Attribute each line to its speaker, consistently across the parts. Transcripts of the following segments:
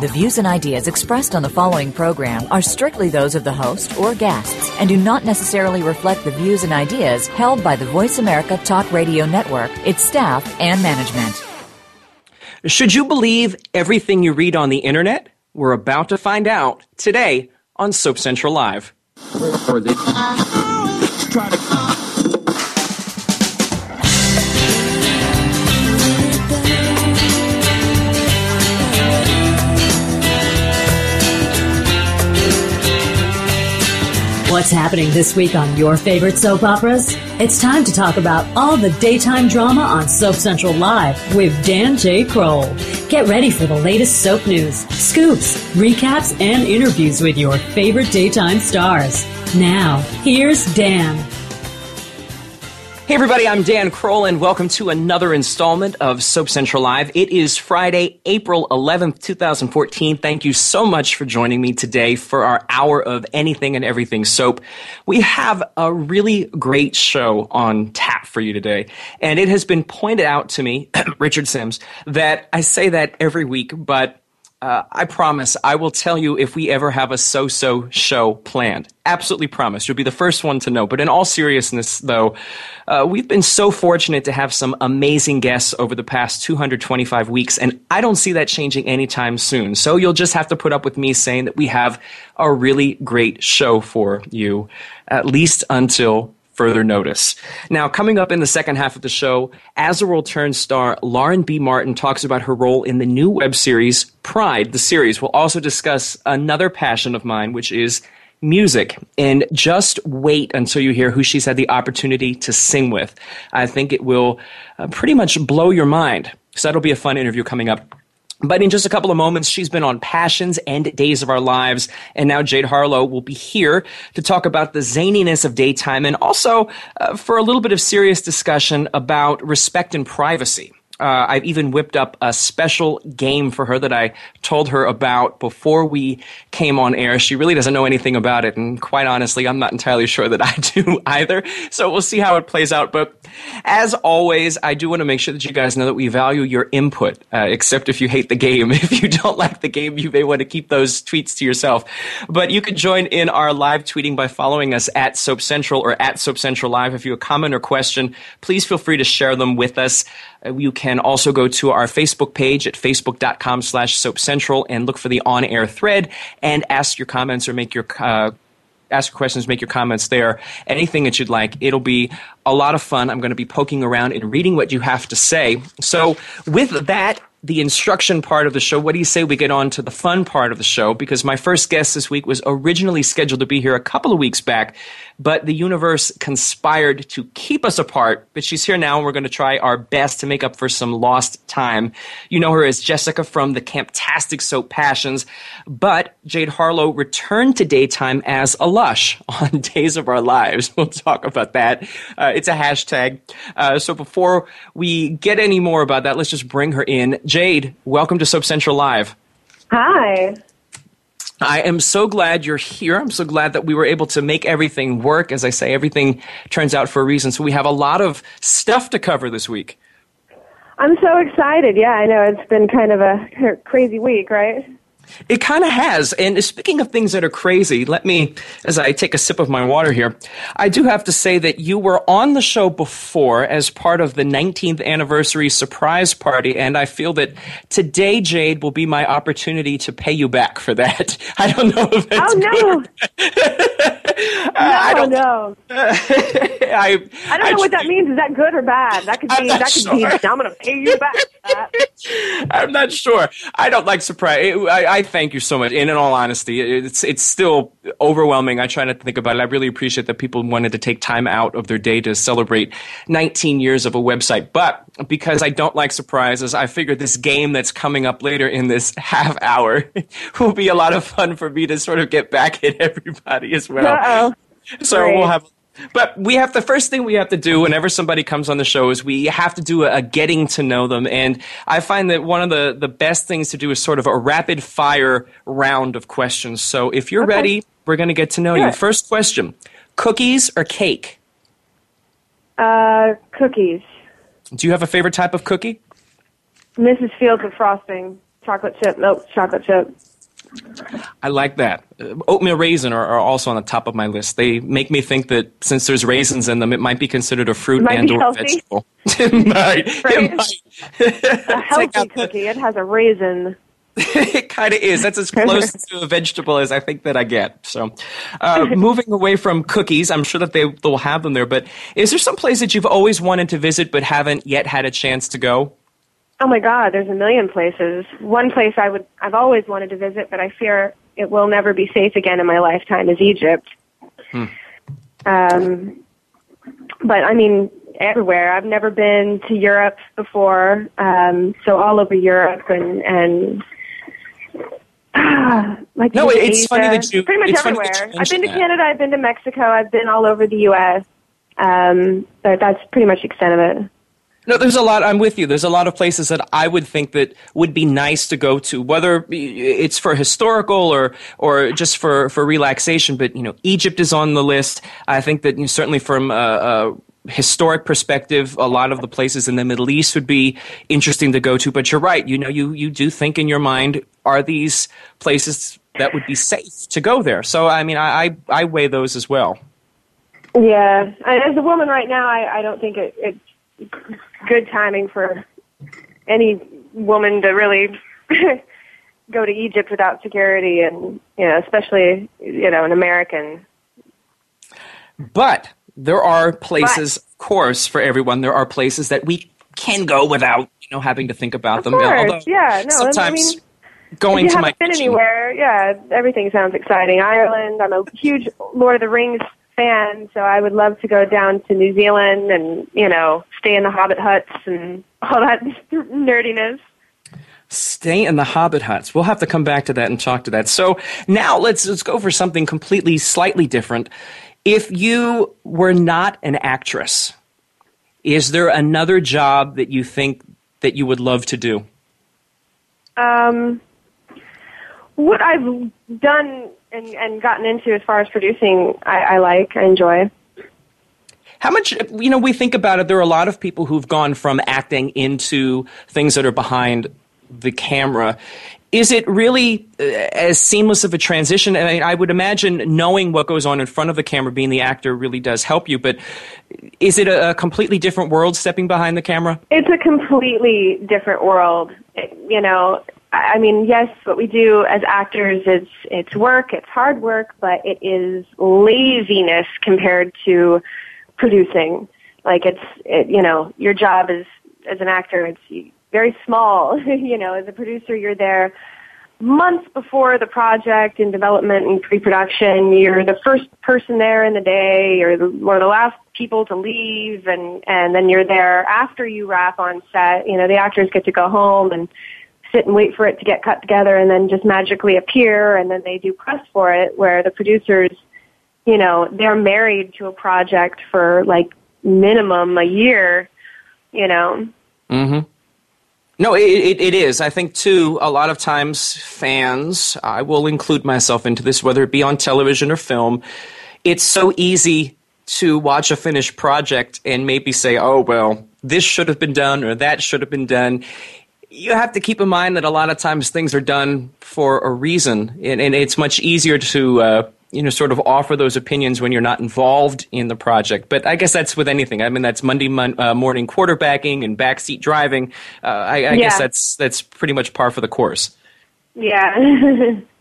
Speaker 1: The views and ideas expressed on the following program are strictly those of the host or guests and do not necessarily reflect the views and ideas held by the Voice America Talk Radio Network, its staff, and management.
Speaker 2: Should you believe everything you read on the internet? We're about to find out today on Soap Central Live.
Speaker 3: What's happening this week on your favorite soap operas? It's time to talk about all the daytime drama on Soap Central Live with Dan J. Kroll. Get ready for the latest soap news, scoops, recaps, and interviews with your favorite daytime stars. Now, here's Dan.
Speaker 2: Hey everybody, I'm Dan Kroll and welcome to another installment of Soap Central Live. It is Friday, April 11th, 2014. Thank you so much for joining me today for our hour of anything and everything soap. We have a really great show on tap for you today. And it has been pointed out to me, Richard Sims, that I say that every week, but uh, I promise I will tell you if we ever have a so so show planned. Absolutely promise. You'll be the first one to know. But in all seriousness, though, uh, we've been so fortunate to have some amazing guests over the past 225 weeks, and I don't see that changing anytime soon. So you'll just have to put up with me saying that we have a really great show for you, at least until further notice. Now, coming up in the second half of the show, As the World Turns star Lauren B. Martin talks about her role in the new web series Pride, the series. We'll also discuss another passion of mine, which is music. And just wait until you hear who she's had the opportunity to sing with. I think it will uh, pretty much blow your mind. So that'll be a fun interview coming up. But in just a couple of moments, she's been on Passions and Days of Our Lives. And now Jade Harlow will be here to talk about the zaniness of daytime and also uh, for a little bit of serious discussion about respect and privacy. Uh, I've even whipped up a special game for her that I told her about before we came on air. She really doesn't know anything about it, and quite honestly, I'm not entirely sure that I do either. So we'll see how it plays out. But as always, I do want to make sure that you guys know that we value your input, uh, except if you hate the game. If you don't like the game, you may want to keep those tweets to yourself. But you can join in our live tweeting by following us at Soap Central or at Soap Central Live. If you have a comment or question, please feel free to share them with us. You can also go to our Facebook page at facebook.com slash soapcentral and look for the on-air thread and ask your comments or make your uh, ask your questions, make your comments there, anything that you'd like. It'll be a lot of fun. I'm going to be poking around and reading what you have to say. So, with that, the instruction part of the show, what do you say we get on to the fun part of the show? Because my first guest this week was originally scheduled to be here a couple of weeks back, but the universe conspired to keep us apart. But she's here now, and we're going to try our best to make up for some lost time. You know her as Jessica from the Camptastic Soap Passions, but Jade Harlow returned to daytime as a lush on Days of Our Lives. We'll talk about that. Uh, it's a hashtag. Uh, so before we get any more about that, let's just bring her in. Jade, welcome to Soap Central Live.
Speaker 4: Hi.
Speaker 2: I am so glad you're here. I'm so glad that we were able to make everything work. As I say, everything turns out for a reason. So we have a lot of stuff to cover this week.
Speaker 4: I'm so excited. Yeah, I know it's been kind of a crazy week, right?
Speaker 2: It kind of has. And speaking of things that are crazy, let me, as I take a sip of my water here, I do have to say that you were on the show before as part of the 19th anniversary surprise party. And I feel that today, Jade, will be my opportunity to pay you back for that. I don't know if that's
Speaker 4: Oh, no.
Speaker 2: no,
Speaker 4: I don't know.
Speaker 2: I,
Speaker 4: I don't know what that means. Is that good or bad? That could be. That could
Speaker 2: sure.
Speaker 4: be. I'm going to pay you back.
Speaker 2: I'm not sure. I don't like surprise. I, I thank you so much. And in all honesty, it's it's still overwhelming. I try not to think about it. I really appreciate that people wanted to take time out of their day to celebrate 19 years of a website. But because I don't like surprises, I figured this game that's coming up later in this half hour will be a lot of fun for me to sort of get back at everybody as well.
Speaker 4: Uh-oh.
Speaker 2: So
Speaker 4: Great.
Speaker 2: we'll have But we have the first thing we have to do whenever somebody comes on the show is we have to do a, a, getting to know them. And I find that one of the, the best things to do is sort of a rapid fire round of questions. So if you're okay. ready, we're going to get to know sure. you. First question cookies or cake?
Speaker 4: Uh, cookies.
Speaker 2: Do you have a favorite type of cookie?
Speaker 4: Mrs. Fields with frosting, chocolate chip, milk chocolate chip.
Speaker 2: I like that. Uh, oatmeal raisin are, are, also on the top of my list. They make me think that since there's raisins in them, it might be considered a fruit and or vegetable. it might. It
Speaker 4: might. a healthy cookie. The, it has a raisin.
Speaker 2: it kind of is. That's as close to a vegetable as I think that I get. So, uh, moving away from cookies, I'm sure that they will have them there. But is there some place that you've always wanted to visit but haven't yet had a chance to go?
Speaker 4: Oh my God, there's a million places. One place I would, I've always wanted to visit, but I fear it will never be safe again in my lifetime is Egypt. Hmm. Um, but I mean, everywhere. I've never been to Europe before, um, so all over Europe and and like
Speaker 2: no, it's Asia, funny that you
Speaker 4: pretty much everywhere. I've been to that. Canada. I've been to Mexico. I've been all over the U.S. Um, but that's pretty much the extent of it.
Speaker 2: No, there's a lot. I'm with you. There's a lot of places that I would think that would be nice to go to, whether it's for historical or or just for for relaxation. But you know, Egypt is on the list. I think that you know, certainly from a, a, historic perspective, a lot of the places in the Middle East would be interesting to go to. But you're right. You know, you you do think in your mind, are these places that would be safe to go there? So I mean, I I, I weigh those as well.
Speaker 4: Yeah, as a woman right now, I, I don't think it, it good timing for any woman to really go to Egypt without security, and you know, especially you know, an American.
Speaker 2: But there are places, but, of course, for everyone. There are places that we can go without you know having to think about
Speaker 4: of
Speaker 2: them.
Speaker 4: Course, Although yeah, no,
Speaker 2: sometimes. I
Speaker 4: mean,
Speaker 2: going
Speaker 4: if
Speaker 2: you
Speaker 4: to haven't
Speaker 2: my
Speaker 4: been anywhere, yeah, everything sounds exciting. Ireland. I'm a huge Lord of the Rings fan, so I would love to go down to New Zealand and you know stay in the Hobbit huts and all that nerdiness.
Speaker 2: Stay in the Hobbit huts. We'll have to come back to that and talk to that. So now let's let's go for something completely slightly different. If you were not an actress, is there another job that you think that you would love to do?
Speaker 4: Um, what I've done and, and gotten into as far as producing, I, I like, I enjoy.
Speaker 2: How much, you know, we think about it, there are a lot of people who've gone from acting into things that are behind the camera. Is it really uh, as seamless of a transition? I mean, I would imagine knowing what goes on in front of the camera, being the actor, really does help you. But is it a, a completely different world stepping behind the camera?
Speaker 4: It's a completely different world. It, you know, I mean, yes, what we do as actors is it's work, it's hard work, but it is laziness compared to producing. Like it's, it, you know, your job is as an actor, it's very small. you know, as a producer, you're there months before the project in development and pre-production. You're the first person there in the day. You're the, one of the last people to leave, and and then you're there after you wrap on set. You know, the actors get to go home and sit and wait for it to get cut together and then just magically appear and then they do press for it where the producers you know they're married to a project for like minimum a year you know?
Speaker 2: Mhm no, it, it, it is. I think, too, a lot of times fans, I will include myself into this, whether it be on television or film, it's so easy to watch a finished project and maybe say, oh, well, this should have been done or that should have been done you have to keep in mind that a lot of times things are done for a reason, and, and it's much easier to uh, you know sort of offer those opinions when you're not involved in the project. But I guess that's with anything. I mean, that's Monday mon- uh, morning quarterbacking and backseat driving. Uh, I, I yeah. guess that's that's pretty much par for the course.
Speaker 4: Yeah.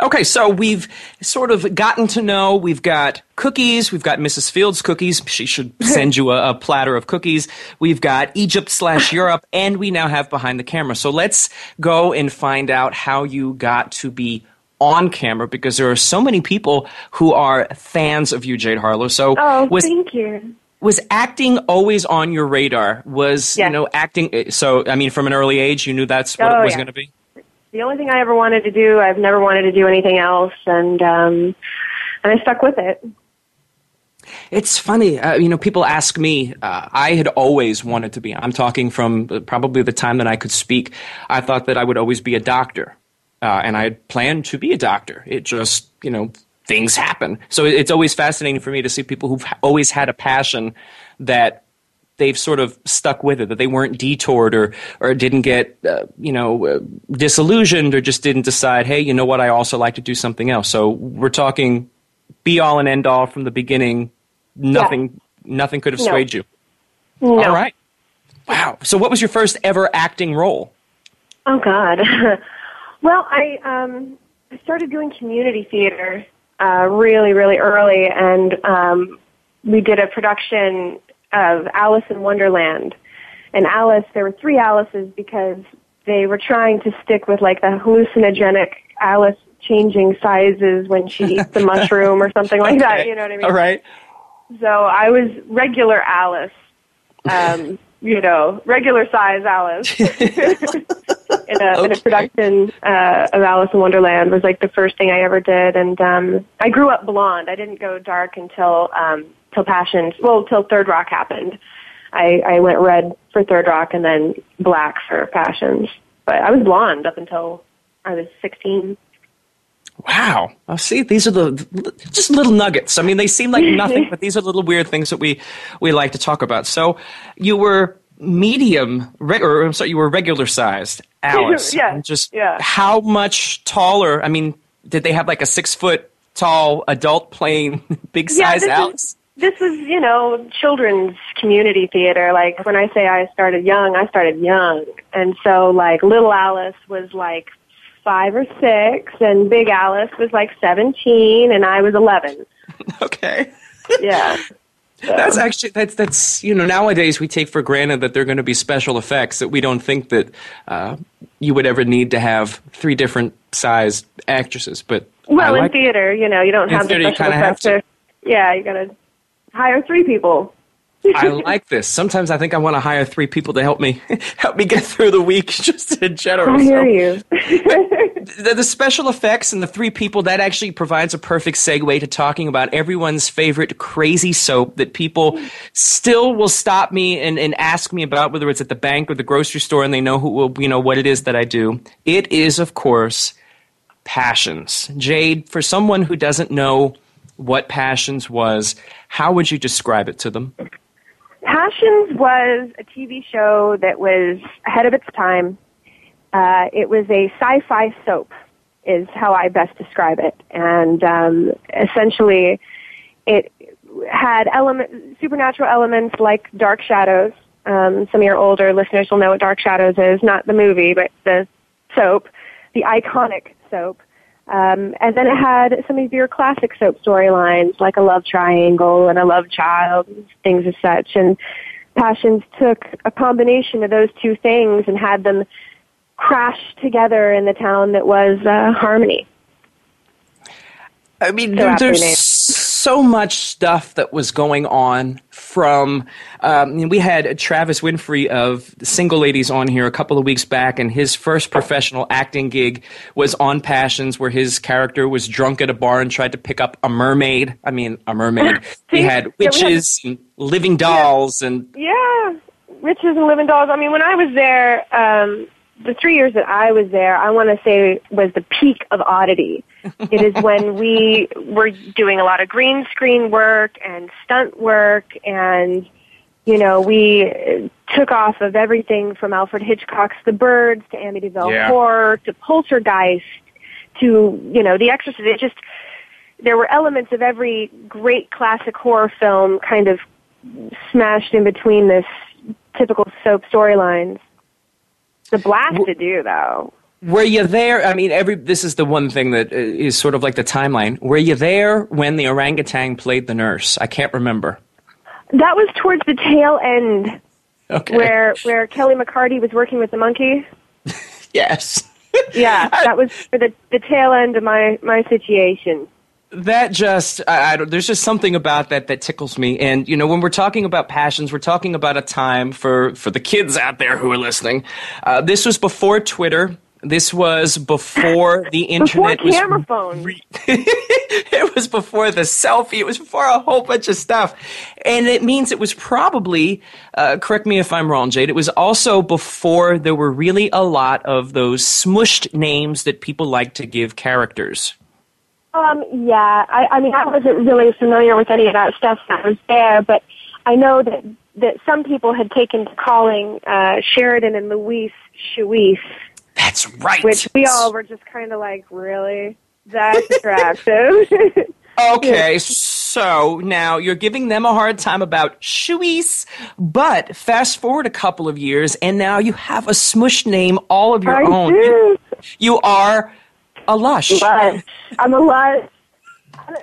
Speaker 2: Okay, so we've sort of gotten to know. We've got cookies. We've got Mrs. Fields cookies. She should send you a, a platter of cookies. We've got Egypt slash Europe, and we now have behind the camera. So let's go and find out how you got to be on camera because there are so many people who are fans of you, Jade Harlow. So
Speaker 4: oh, was, thank you.
Speaker 2: Was acting always on your radar? Was you know acting? Eh, so I mean, from an early age, you knew that's what
Speaker 4: oh,
Speaker 2: it was
Speaker 4: yeah.
Speaker 2: going to be
Speaker 4: the only thing I ever wanted to do. I've never wanted to do anything else, and um, and I stuck with it.
Speaker 2: It's funny, uh, you know. People ask me. Uh, I had always wanted to be. I'm talking from probably the time that I could speak. I thought that I would always be a doctor, uh, and I had planned to be a doctor. It just, you know, things happen. So it's always fascinating for me to see people who've always had a passion that they've sort of stuck with it, that they weren't detoured or, or didn't get, uh, you know, uh, disillusioned or just didn't decide, hey, you know what, I also like to do something else. So we're talking be all and end all from the beginning. Nothing, yeah. nothing could have no. swayed you.
Speaker 4: No.
Speaker 2: All right. Wow. So what was your first ever acting role?
Speaker 4: Oh God. well, I um, I started doing community theater uh, really, really early, and um, we did a production of Alice in Wonderland. And Alice, there were three Alices because they were trying to stick with like the hallucinogenic Alice changing sizes when she eats the mushroom or something like okay. that. You know what I mean?
Speaker 2: All right.
Speaker 4: So I was regular Alice. Um, you know, regular size Alice in, a, okay. in a production uh, of Alice in Wonderland was like the first thing I ever did, and um, I grew up blonde. I didn't go dark until um, till Passions. Well, till Third Rock happened. I, I went red for Third Rock and then black for Passions. But I was blonde up until I was 16.
Speaker 2: Wow. Oh, see, these are the just little nuggets. I mean, they seem like nothing, but these are little weird things that we we like to talk about. So, you were medium, or I'm sorry, you were regular sized, Alice.
Speaker 4: yeah.
Speaker 2: Just
Speaker 4: yeah.
Speaker 2: how much taller? I mean, did they have like a six foot tall adult playing big size
Speaker 4: yeah,
Speaker 2: Alice?
Speaker 4: Is, this was, you know, children's community theater. Like when I say I started young, I started young. And so like little Alice was like five or six, and Big Alice was like 17, and I was 11.
Speaker 2: okay.
Speaker 4: yeah.
Speaker 2: So. That's actually that's that's you know nowadays we take for granted that there are going to be special effects that we don't think that uh, you would ever need to have three different sized actresses. But
Speaker 4: well,
Speaker 2: like,
Speaker 4: in theater, you know, you don't have the special effects. To, yeah, you got to hire three people.
Speaker 2: I like this. Sometimes I think I want to hire three people to help me help me get through the week, just in general.
Speaker 4: I hear you.
Speaker 2: the, the, special effects and the three people that actually provides a perfect segue to talking about everyone's favorite crazy soap that people still will stop me and, and ask me about, whether it's at the bank or the grocery store, and they know who will you know what it is that I do. It is, of course, passions. Jade, for someone who doesn't know what passions was, how would you describe it to them?
Speaker 4: Passions was a TV show that was ahead of its time. Uh, it was a sci-fi soap, is how I best describe it, and um, essentially, it had element, supernatural elements like Dark Shadows. Um, some of your older listeners will know what Dark Shadows is, not the movie, but the soap, the iconic soap. Um, and then it had some of your classic soap storylines, like a love triangle and a love child, things as such. And Passions took a combination of those two things and had them crash together in the town that was uh, Harmony.
Speaker 2: I mean, there, there's so much stuff that was going on from um, we had Travis Winfrey of Single Ladies on here a couple of weeks back, and his first professional acting gig was on Passions, where his character was drunk at a bar and tried to pick up a mermaid. I mean, a mermaid. he had witches yeah, had, and living dolls
Speaker 4: yeah.
Speaker 2: and
Speaker 4: yeah, witches and living dolls. I mean, when I was there. Um, the three years that I was there, I want to say was the peak of oddity. It is when we were doing a lot of green screen work and stunt work and you know, we took off of everything from Alfred Hitchcock's The Birds to Amityville yeah. Horror to Poltergeist to, you know, The Exorcist. It just, there were elements of every great classic horror film kind of smashed in between this typical soap storylines. The blast to do, though.
Speaker 2: Were you there? I mean, every this is the one thing that uh, sort of like the timeline. Were you there when the orangutan played the nurse? I can't remember.
Speaker 4: That was towards the tail end,
Speaker 2: okay.
Speaker 4: where where Kelli McCarty was working with the monkey.
Speaker 2: yes.
Speaker 4: yeah, that was for the the tail end of my my situation
Speaker 2: that just I, I, don't there's just something about that that tickles me and you know when we're talking about passions we're talking about a time for for the kids out there who are listening uh, this was before twitter This was before the internet
Speaker 4: before camera was phone. Re-
Speaker 2: it was before the selfie. It was before a whole bunch of stuff, and it means it was probably. Uh, correct me if I'm wrong, Jade. It was also before there were really a lot of those smushed names that people like to give characters.
Speaker 4: Um. Yeah. I. I mean, I wasn't really familiar with any of that stuff that was there, but I know that that some people had taken to calling uh, Sheridan and Luis Shuis
Speaker 2: that's right.
Speaker 4: Which we all were just kind of like, really? That's attractive.
Speaker 2: okay, so now you're giving them a hard time about shoeies, but fast forward a couple of years, and now you have a smush name all of your
Speaker 4: I
Speaker 2: own.
Speaker 4: Do.
Speaker 2: You are a lush.
Speaker 4: Lush. I'm a lush.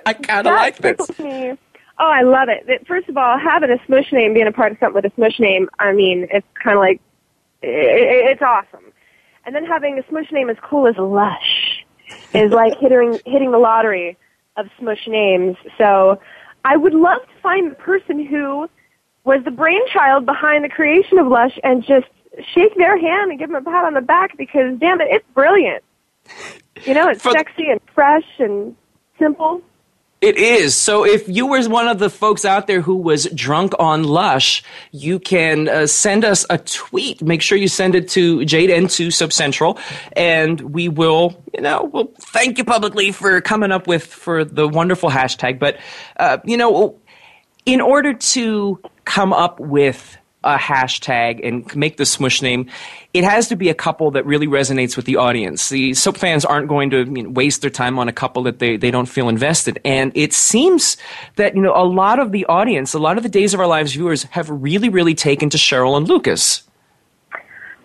Speaker 2: I kind of like this.
Speaker 4: Me. Oh, I love it. First of all, having a smush name, being a part of something with a smush name, I mean, it's kind of like, it's awesome. And then having a smush name as cool as Lush is like hitting hitting the lottery of smush names. So I would love to find the person who was the brainchild behind the creation of Lush and just shake their hand and give them a pat on the back because damn it, it's brilliant. You know, it's For, sexy and fresh and simple.
Speaker 2: It is. So if you were one of the folks out there who was drunk on Lush, you can uh, send us a tweet. Make sure you send it to Jade and to Soap Central, and we will, you know, we'll thank you publicly for coming up with for the wonderful hashtag. But uh, you know, in order to come up with a hashtag and make the smush name, it has to be a couple that really resonates with the audience. The soap fans aren't going to you know, waste their time on a couple that they, they don't feel invested. And it seems that, you know, a lot of the audience, a lot of the Days of Our Lives viewers have really, really taken to Cheryl and Lucas.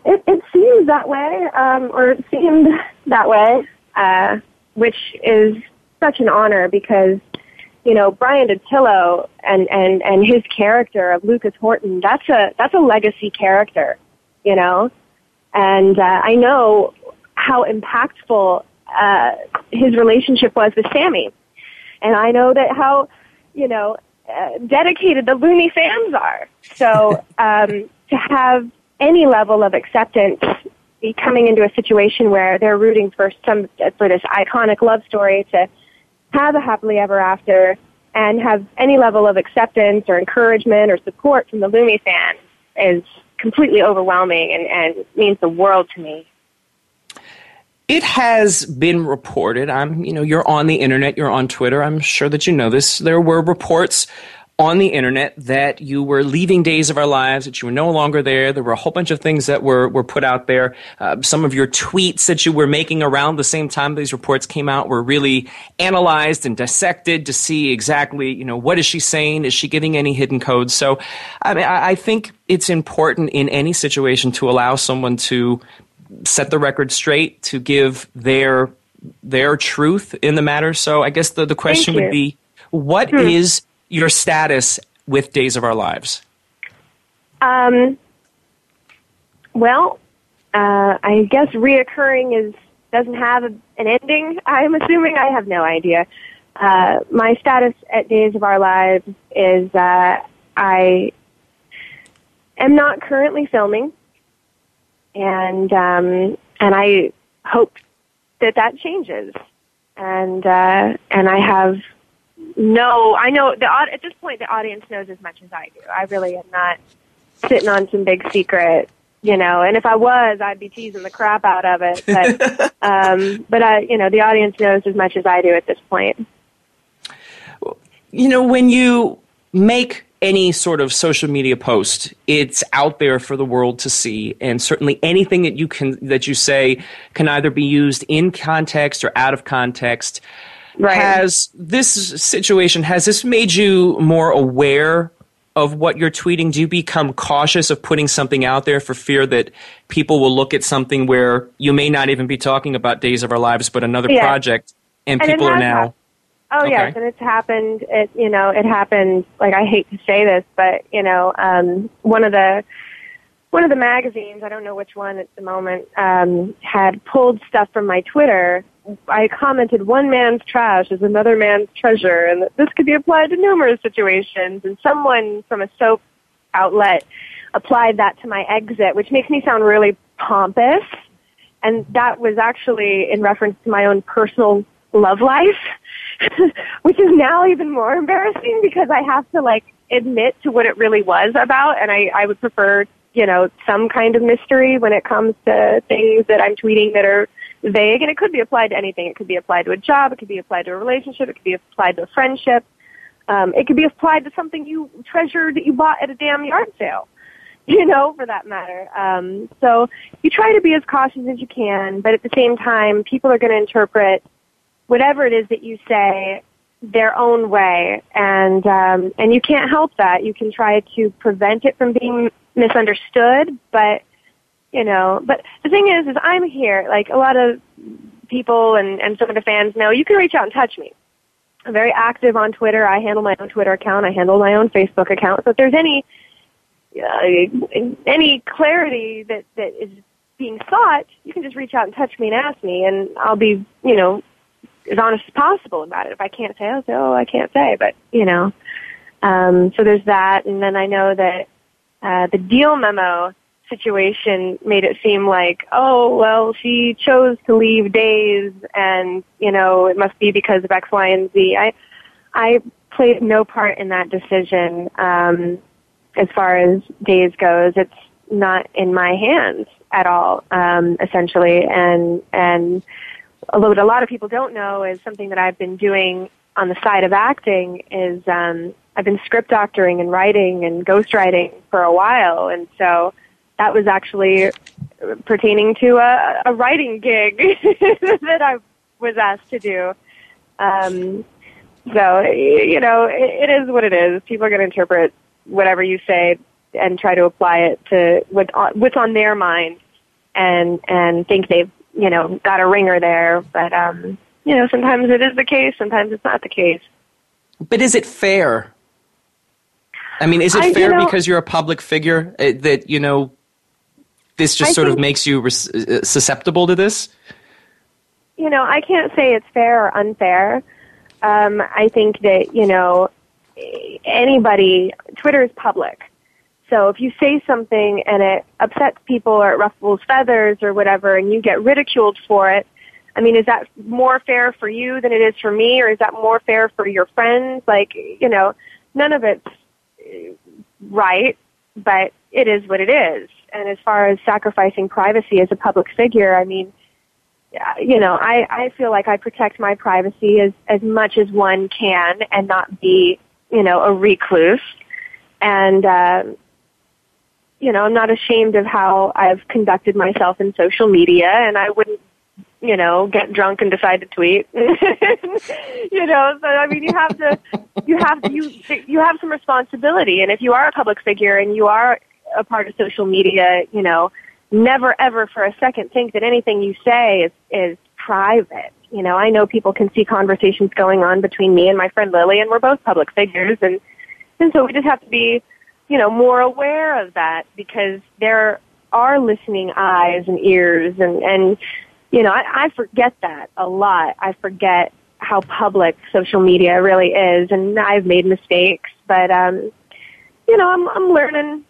Speaker 4: It, it seems that way, um, or it seemed that way, uh, which is such an honor because you know, Bryan Dattilo and, and, and his character of Lucas Horton, that's a, that's a legacy character, you know? And, uh, I know how impactful, uh, his relationship was with Sami. And I know that how, you know, uh, dedicated the Lumi fans are. So, um, to have any level of acceptance be coming into a situation where they're rooting for some, for this iconic love story to, have a happily ever after and have any level of acceptance or encouragement or support from the Lumi fans is completely overwhelming and, and means the world to me.
Speaker 2: It has been reported. I'm, you know, you're on the internet, you're on Twitter. I'm sure that you know this. There were reports on the internet that you were leaving Days of Our Lives, that you were no longer there. There were a whole bunch of things that were, were put out there. Uh, some of your tweets that you were making around the same time these reports came out were really analyzed and dissected to see exactly, you know, what is she saying? Is she giving any hidden codes? So, I mean, I, I think it's important in any situation to allow someone to set the record straight, to give their their truth in the matter. So I guess the, the question would be, what hmm. is your status with Days of Our Lives?
Speaker 4: Um, well, uh, I guess reoccurring is doesn't have a, an ending. I'm assuming. I have no idea. Uh, my status at Days of Our Lives is uh, I am not currently filming, and um, and I hope that that changes. And uh, and I have no, I know the at this point the audience knows as much as I do. I really am not sitting on some big secret, you know. And if I was, I'd be teasing the crap out of it. But um, but I, you know, the audience knows as much as I do at this point.
Speaker 2: You know, when you make any sort of social media post, it's out there for the world to see, and certainly anything that you can that you say can either be used in context or out of context.
Speaker 4: Right.
Speaker 2: Has this situation has this made you more aware of what you're tweeting? Do you become cautious of putting something out there for fear that people will look at something where you may not even be talking about Days of Our Lives, but another
Speaker 4: yeah.
Speaker 2: project, and,
Speaker 4: and
Speaker 2: people are now. Happened.
Speaker 4: Oh okay. yes, and it's happened. It you know it happened. Like I hate to say this, but you know um, one of the one of the magazines, I don't know which one at the moment, um, had pulled stuff from my Twitter I commented one man's trash is another man's treasure and this could be applied to numerous situations and someone from a soap outlet applied that to my exit, which makes me sound really pompous. and that was actually in reference to my own personal love life, which is now even more embarrassing because I have to like admit to what it really was about, and I, I would prefer, you know, some kind of mystery when it comes to things that I'm tweeting that are vague, and it could be applied to anything. It could be applied to a job, it could be applied to a relationship, it could be applied to a friendship, um, it could be applied to something you treasured that you bought at a damn yard sale. You know, for that matter. Um, so you try to be as cautious as you can, but at the same time, people are going to interpret whatever it is that you say their own way, and um, and you can't help that. You can try to prevent it from being misunderstood, but you know. But the thing is, is I'm here. Like a lot of people and and some of the fans know, you can reach out and touch me. I'm very active on Twitter. I handle my own Twitter account. I handle my own Facebook account. So if there's any uh, any clarity that that is being sought, you can just reach out and touch me and ask me, and I'll be you know as honest as possible about it. If I can't say, I'll say, oh, I can't say. But you know, um, so there's that, and then I know that uh, the deal memo situation made it seem like, oh, well, she chose to leave days, and you know, it must be because of X, Y, and Z. I, I played no part in that decision. Um, as far as days goes, it's not in my hands at all, um, essentially, and and what a lot of people don't know is something that I've been doing on the side of acting is um, I've been script doctoring and writing and ghostwriting for a while, and so that was actually pertaining to a, a writing gig that I was asked to do. Um, so you know, it, it is what it is. People are going to interpret whatever you say and try to apply it to what, what's on their mind, and and think they've you know, got a ringer there. But, um, you know, sometimes it is the case, sometimes it's not the case.
Speaker 2: But is it fair? I mean, is it
Speaker 4: I,
Speaker 2: fair
Speaker 4: you know,
Speaker 2: because you're a public figure uh, that, you know, this just
Speaker 4: I
Speaker 2: sort of makes you res- uh, susceptible to this?
Speaker 4: you know, I can't say it's fair or unfair. Um, I think that, you know, anybody, Twitter is public. So if you say something and it upsets people or it ruffles feathers or whatever and you get ridiculed for it, I mean, is that more fair for you than it is for me or is that more fair for your friends? Like, you know, none of it's uh, right, but it is what it is. And as far as sacrificing privacy as a public figure, I mean, you know, I, I feel like I protect my privacy as, as much as one can and not be, you know, a recluse. And, uh, you know, I'm not ashamed of how I've conducted myself in social media and I wouldn't, you know, get drunk and decide to tweet. you know, so I mean, you have to, you have you, you have some responsibility. And if you are a public figure and you are a part of social media, you know, never ever for a second think that anything you say is, is private. You know, I know people can see conversations going on between me and my friend Lily and we're both public figures and, and so we just have to be, you know, more aware of that because there are listening eyes and ears and, and, you know, I, I forget that a lot. I forget how public social media really is and I've made mistakes, but, um, you know, I'm, I'm learning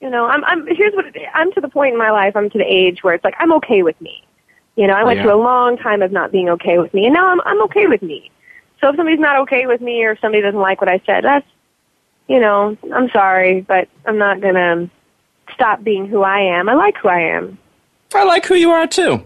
Speaker 4: you know, I'm, I'm, here's what. I'm to the point in my life, I'm to the age where it's like, I'm okay with me. You know, I went
Speaker 2: Yeah.
Speaker 4: through a long time of not being okay with me, and now I'm, I'm okay with me. So if somebody's not okay with me or if somebody doesn't like what I said, that's, you know, I'm sorry, but I'm not gonna stop being who I am. I like who I am.
Speaker 2: I like who you are too.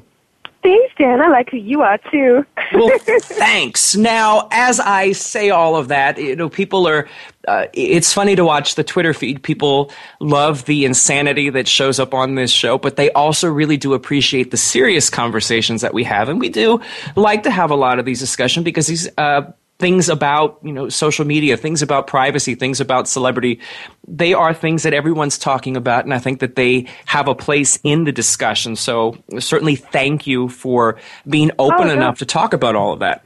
Speaker 4: Thanks, Dan. I like who you are too.
Speaker 2: Well, thanks. Now, as I say all of that, you know, people are. Uh, it's funny to watch the Twitter feed. People love the insanity that shows up on this show, but they also really do appreciate the serious conversations that we have, and we do like to have a lot of these discussions because these. Uh, things about you know social media things about privacy things about celebrity they are things that everyone's talking about and i think that they have a place in the discussion so certainly thank you for being open
Speaker 4: Oh,
Speaker 2: enough to talk about all of that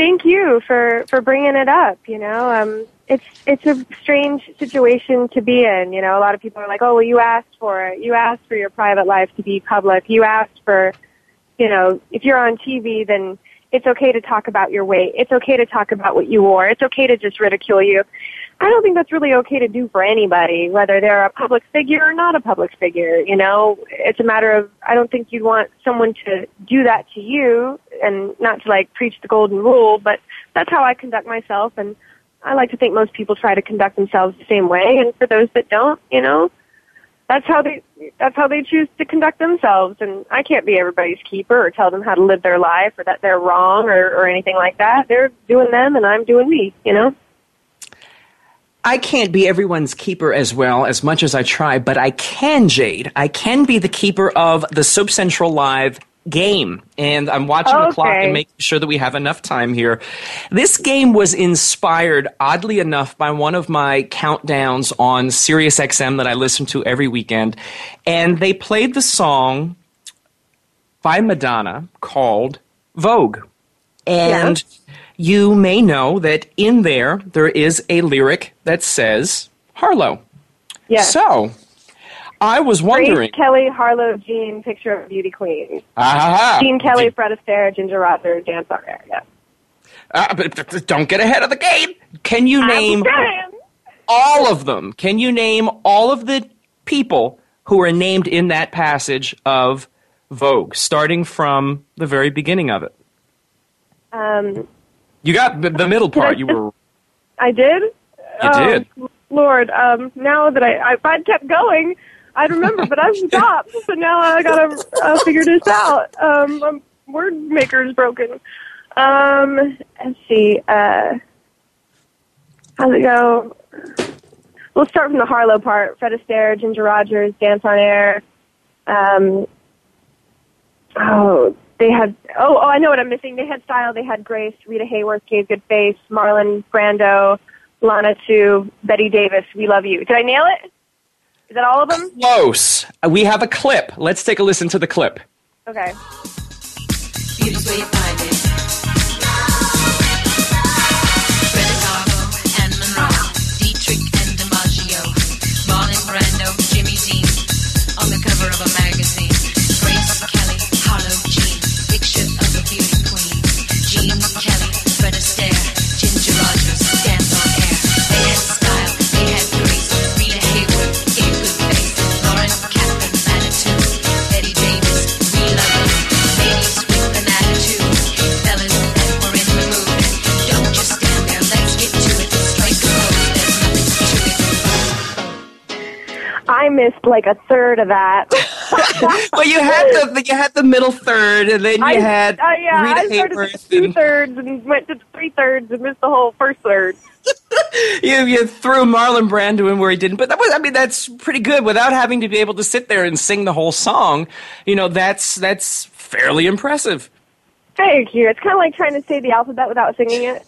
Speaker 4: Thank you for for bringing it up. You know, um, it's it's a strange situation to be in. You know, a lot of people are like, "Oh, well, you asked for it. You asked for your private life to be public. You asked for, you know, if you're on TV, then it's okay to talk about your weight. It's okay to talk about what you wore. It's okay to just ridicule you. I don't think that's really okay to do for anybody, whether they're a public figure or not a public figure. You know, it's a matter of, I don't think you'd want someone to do that to you and not to like preach the golden rule, but that's how I conduct myself and I like to think most people try to conduct themselves the same way and for those that don't, you know, that's how they that's how they choose to conduct themselves and I can't be everybody's keeper or tell them how to live their life or that they're wrong or, or anything like that. They're doing them and I'm doing me, you know?
Speaker 2: I can't be everyone's keeper as well as much as I try, but I can, Jade. I can be the keeper of the Soap Central Live game. And I'm watching okay. the clock and making sure that we have enough time here. This game was inspired, oddly enough, by one of my countdowns on SiriusXM that I listen to every weekend. And they played the song by Madonna called Vogue. And you may know that in there there is a lyric that says Harlow.
Speaker 4: Yes.
Speaker 2: So I was wondering.
Speaker 4: Grace Kelly, Harlow, Jean, picture of beauty queen.
Speaker 2: Ah,
Speaker 4: Gene Kelly, Fred Astaire, Ginger Rogers, dance on air. Yeah.
Speaker 2: Uh, but, but, don't get ahead of the game. Can you name all of them? Can you name all of the people who are named in that passage of Vogue, starting from the very beginning of it?
Speaker 4: Um,
Speaker 2: you got the, the middle part. You were.
Speaker 4: I did.
Speaker 2: You um, did.
Speaker 4: Lord, um, now that I, if I'd kept going, I'd remember, but I've stopped. So now I gotta uh, figure this out. Um, my word maker's broken. Um, let's see. Uh, how's it go? We'll start from the Harlow part. Fred Astaire, Ginger Rogers, Dance on Air. Um, oh, they had oh oh I know what I'm missing. They had style. They had Grace, Rita Hayworth, gave good face, Marlon Brando, Lana Two, Betty Davis. We love you. Did I nail it? Is that all of them?
Speaker 2: Close. Uh, we have a clip. Let's take a listen to the clip.
Speaker 4: Okay. Missed like a third of that.
Speaker 2: well, you had the you had the middle third, and then you
Speaker 4: I,
Speaker 2: had
Speaker 4: uh, yeah,
Speaker 2: Rita
Speaker 4: I started
Speaker 2: Hayworth
Speaker 4: two
Speaker 2: and
Speaker 4: thirds and went to three thirds and missed the whole first third.
Speaker 2: you you threw Marlon Brando in where he didn't, but that was I mean that's pretty good without having to be able to sit there and sing the whole song. You know that's that's fairly impressive.
Speaker 4: Thank you. It's kind of like trying to say the alphabet without singing it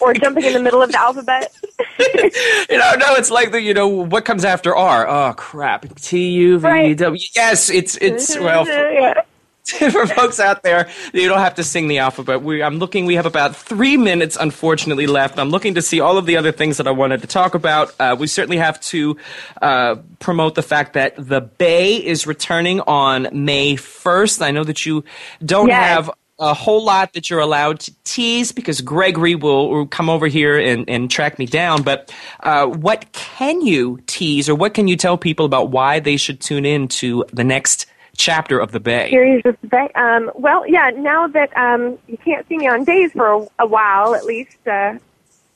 Speaker 4: or jumping in the middle of the alphabet.
Speaker 2: You know, no, it's like the you know what comes after R. Oh crap, T U V W. Yes, it's it's well. For, for folks out there, you don't have to sing the alphabet. We, I'm looking. We have about three minutes, unfortunately, left. I'm looking to see all of the other things that I wanted to talk about. Uh, we certainly have to uh, promote the fact that the Bay is returning on May 1st. I know that you don't
Speaker 4: Yes.
Speaker 2: have a whole lot that you're allowed to tease because Gregori will, will come over here and, and track me down. But uh, what can you tease or what can you tell people about why they should tune in to the next chapter of the Bay?
Speaker 4: series of the Bay. Um, well, yeah, now that um, you can't see me on days for a, a while, at least, uh,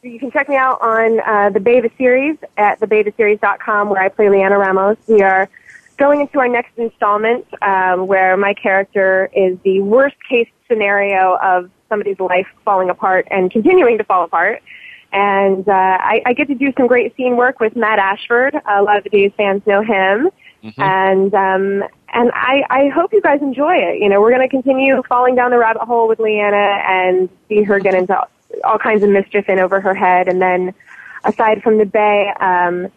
Speaker 4: you can check me out on uh, the Beta series at thebetaseries.com where I play Lianna Ramos. We are going into our next installment um, where my character is the worst case scenario of somebody's life falling apart and continuing to fall apart. And uh, I, I get to do some great scene work with Matt Ashford. A lot of the Days fans know him. And um, and I, I hope you guys enjoy it. You know, we're going to continue falling down the rabbit hole with Lianna and see her get into all kinds of mischief in over her head. And then, aside from the Bay, um,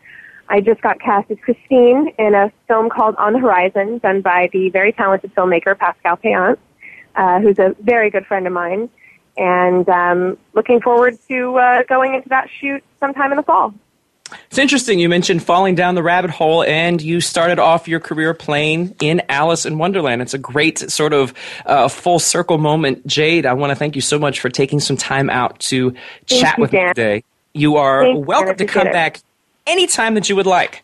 Speaker 4: I just got cast as Christine in a film called On the Horizon, done by the very talented filmmaker Pascal Payant, uh, who's a very good friend of mine. And um, looking forward to uh, going into that shoot sometime in the fall.
Speaker 2: It's interesting. You mentioned falling down the rabbit hole, and you started off your career playing in Alice in Wonderland. It's a great sort of uh, full circle moment. Jade, I want to thank you so much for taking some time out to
Speaker 4: Thank
Speaker 2: chat
Speaker 4: you,
Speaker 2: with
Speaker 4: Dan.
Speaker 2: me today. You are
Speaker 4: Thanks,
Speaker 2: welcome to come back anytime that you would like.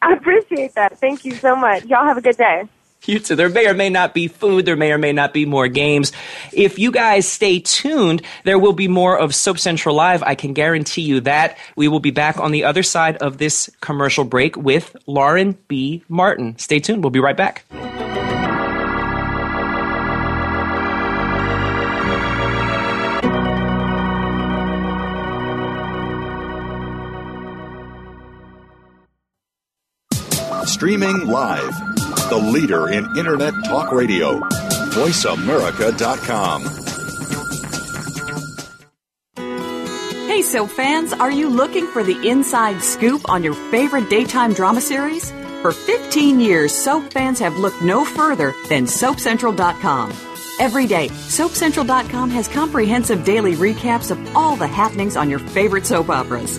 Speaker 4: I appreciate that. Thank you so much. Y'all have a good day.
Speaker 2: There may or may not be food. There may or may not be more games. If you guys stay tuned, there will be more of Soap Central Live. I can guarantee you that. We will be back on the other side of this commercial break with Lauren B. Martin. Stay tuned. We'll be right back.
Speaker 5: Streaming live. The leader in Internet talk radio. VoiceAmerica.com.
Speaker 6: Hey, soap fans, are you looking for the inside scoop on your favorite daytime drama series? For 15 years, soap fans have looked no further than SoapCentral.com. Every day, SoapCentral.com has comprehensive daily recaps of all the happenings on your favorite soap operas.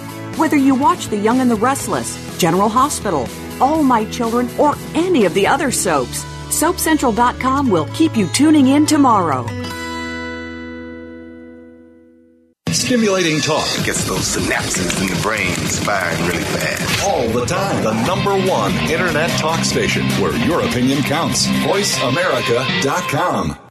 Speaker 6: Whether you watch The Young and the Restless, General Hospital, All My Children, or any of the other soaps, SoapCentral.com will keep you tuning in tomorrow.
Speaker 5: Stimulating talk
Speaker 7: Gets those synapses in the brain firing really fast.
Speaker 5: all the time. The number one Internet talk station where your opinion counts. VoiceAmerica.com.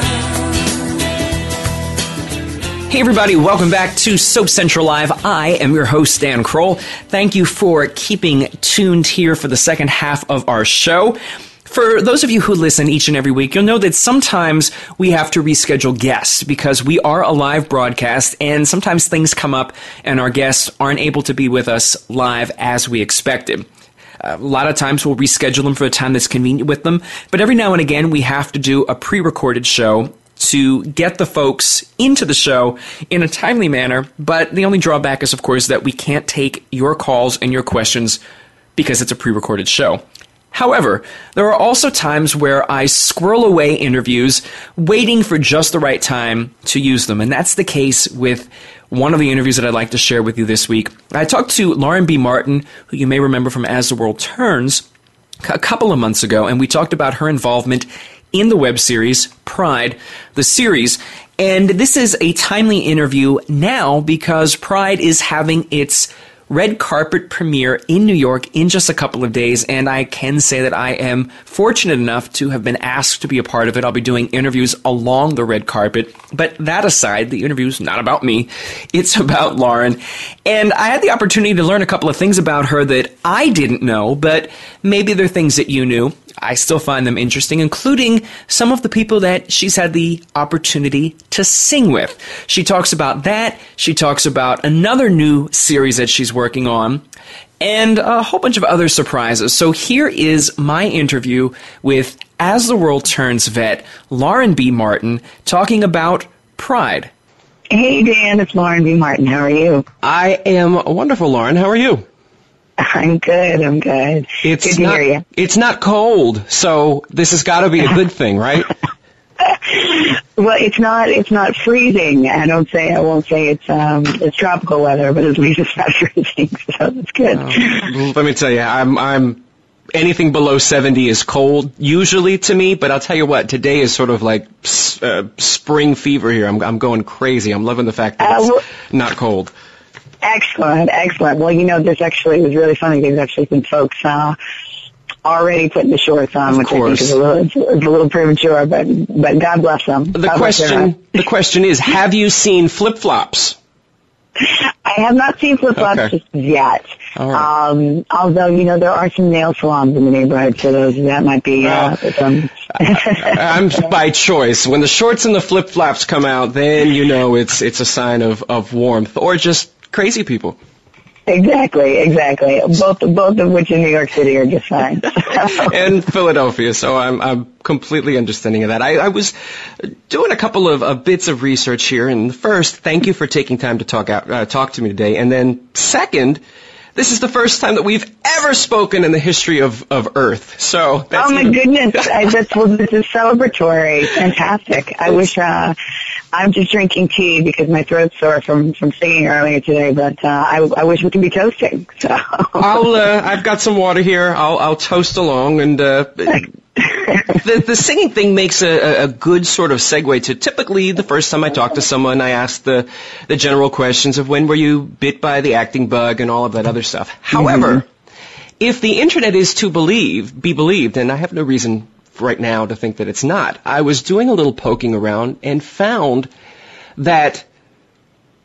Speaker 2: Hey, everybody, welcome back to Soap Central Live. I am your host, Dan Kroll. Thank you for keeping tuned here for the second half of our show. For those of you who listen each and every week, you'll know that sometimes we have to reschedule guests because we are a live broadcast and sometimes things come up and our guests aren't able to be with us live as we expected. A lot of times we'll reschedule them for a time that's convenient with them, but every now and again we have to do a pre recorded show to get the folks into the show in a timely manner. But the only drawback is, of course, that we can't take your calls and your questions because it's a pre recorded show. However, there are also times where I squirrel away interviews waiting for just the right time to use them. And that's the case with one of the interviews that I'd like to share with you this week. I talked to Lauren B. Martin, who you may remember from As the World Turns, a couple of months ago, and we talked about her involvement in the web series Pride, the series. And this is a timely interview now because Pride is having its red carpet premiere in New York in just a couple of days, and I can say that I am fortunate enough to have been asked to be a part of it. I'll be doing interviews along the red carpet, but that aside, the interview's not about me. It's about Lauren. And I had the opportunity to learn a couple of things about her that I didn't know, but maybe they're things that you knew. I still find them interesting, including some of the people that she's had the opportunity to sing with. She talks about that. She talks about another new series that she's working on and a whole bunch of other surprises. So here is my interview with As the World Turns vet, Lauren B. Martin, talking about Pride.
Speaker 8: Hey, Dan, it's Lauren B. Martin. How are you?
Speaker 9: I am wonderful, Lauren. How are you?
Speaker 8: I'm good. I'm good.
Speaker 9: It's
Speaker 8: good to
Speaker 9: not,
Speaker 8: hear you.
Speaker 9: It's not cold, so this has got to be a good thing, right?
Speaker 8: Well, it's not. It's not freezing. I don't say. I won't say it's um it's tropical weather, but at least it's not freezing, so it's good.
Speaker 9: Let me tell you, I'm I'm anything below 70 is cold usually to me, but I'll tell you what, today is sort of like uh, spring fever here. I'm, I'm going crazy. I'm loving the fact that it's uh, not cold.
Speaker 8: Excellent, excellent. Well, you know, this actually was really funny. There's actually some folks uh, already putting the shorts on,
Speaker 9: of
Speaker 8: which
Speaker 9: course.
Speaker 8: I think is a little, is a little premature, but but God bless them.
Speaker 9: The God question, the question is, have you seen flip flops?
Speaker 8: I have not seen flip flops okay. just yet.
Speaker 9: Right.
Speaker 8: Um, although you know there are some nail salons in the neighborhood, so those that might be uh, some.
Speaker 9: I'm by choice. When the shorts and the flip flops come out, then you know it's it's a sign of of warmth or just crazy people.
Speaker 8: Exactly, exactly. Both both of which in New York City are just fine.
Speaker 9: and Philadelphia, so I'm I'm completely understanding of that. I, I was doing a couple of, of bits of research here, and first, thank you for taking time to talk out uh, talk to me today, and then second. This is the first time that we've ever spoken in the history of, of Earth. So
Speaker 8: oh my goodness, I, just well, this is celebratory, fantastic. I wish uh, I'm just drinking tea because my throat's sore from from singing earlier today. But uh, I, I wish we could be toasting. So
Speaker 9: I'll uh, I've got some water here. I'll I'll toast along and. Uh, the, the singing thing makes a, a good sort of segue to typically the first time I talk to someone, I ask the, the general questions of when were you bit by the acting bug and all of that other stuff. However, mm-hmm. if the internet is to believe, be believed, and I have no reason right now to think that it's not. I was doing a little poking around and found that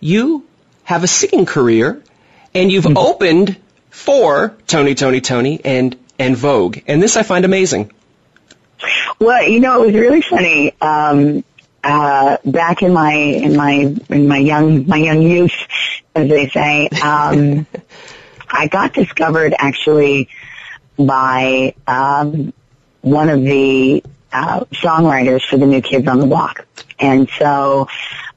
Speaker 9: you have a singing career and you've mm-hmm. opened for Tony, Toni, Toné and, En Vogue. And this I find amazing.
Speaker 8: Well, you know, it was really funny. Um, uh, back in my in my in my young my young youth, as they say, um, I got discovered actually by um, one of the uh, songwriters for the New Kids on the Block. And so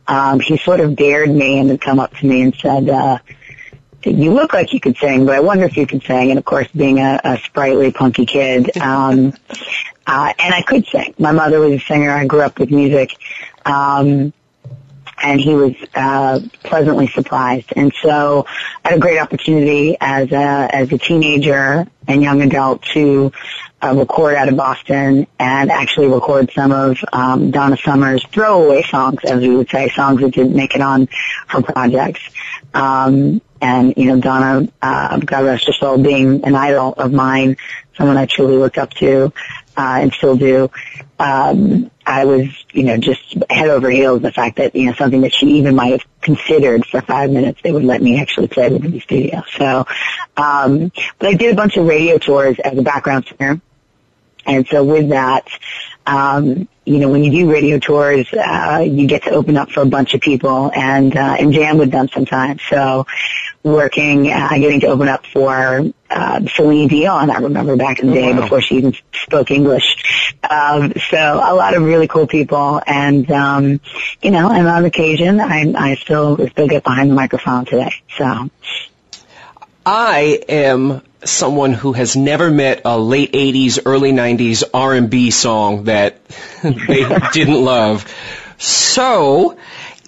Speaker 8: um, he sort of dared me and had come up to me and said, uh, you look like you could sing, but I wonder if you could sing. And of course, being a, a sprightly, punky kid, um, uh, and I could sing. My mother was a singer. I grew up with music. Um, and he was uh, pleasantly surprised. And so I had a great opportunity as a as a teenager and young adult to uh, record out of Boston and actually record some of um, Donna Summer's throwaway songs, as we would say, songs that didn't make it on her projects. Um, and you know, Donna, uh, God rest her soul, being an idol of mine, someone I truly looked up to uh, and still do. Um, I was, you know, just head over heels the fact that, you know, something that she even might have considered for five minutes, they would let me actually play with in the studio. So, um, but I did a bunch of radio tours as a background singer. And so with that, um, you know, when you do radio tours, uh, you get to open up for a bunch of people and, uh, and jam with them sometimes. So working, uh, getting to open up for, uh, Celine Dion, I remember back in the day wow. before she even spoke English. Um, so a lot of really cool people and, um, you know, and on occasion, I, I still, still get behind the microphone today. So.
Speaker 9: I am someone who has never met a late 80s, early 90s R&B song that they didn't love. So,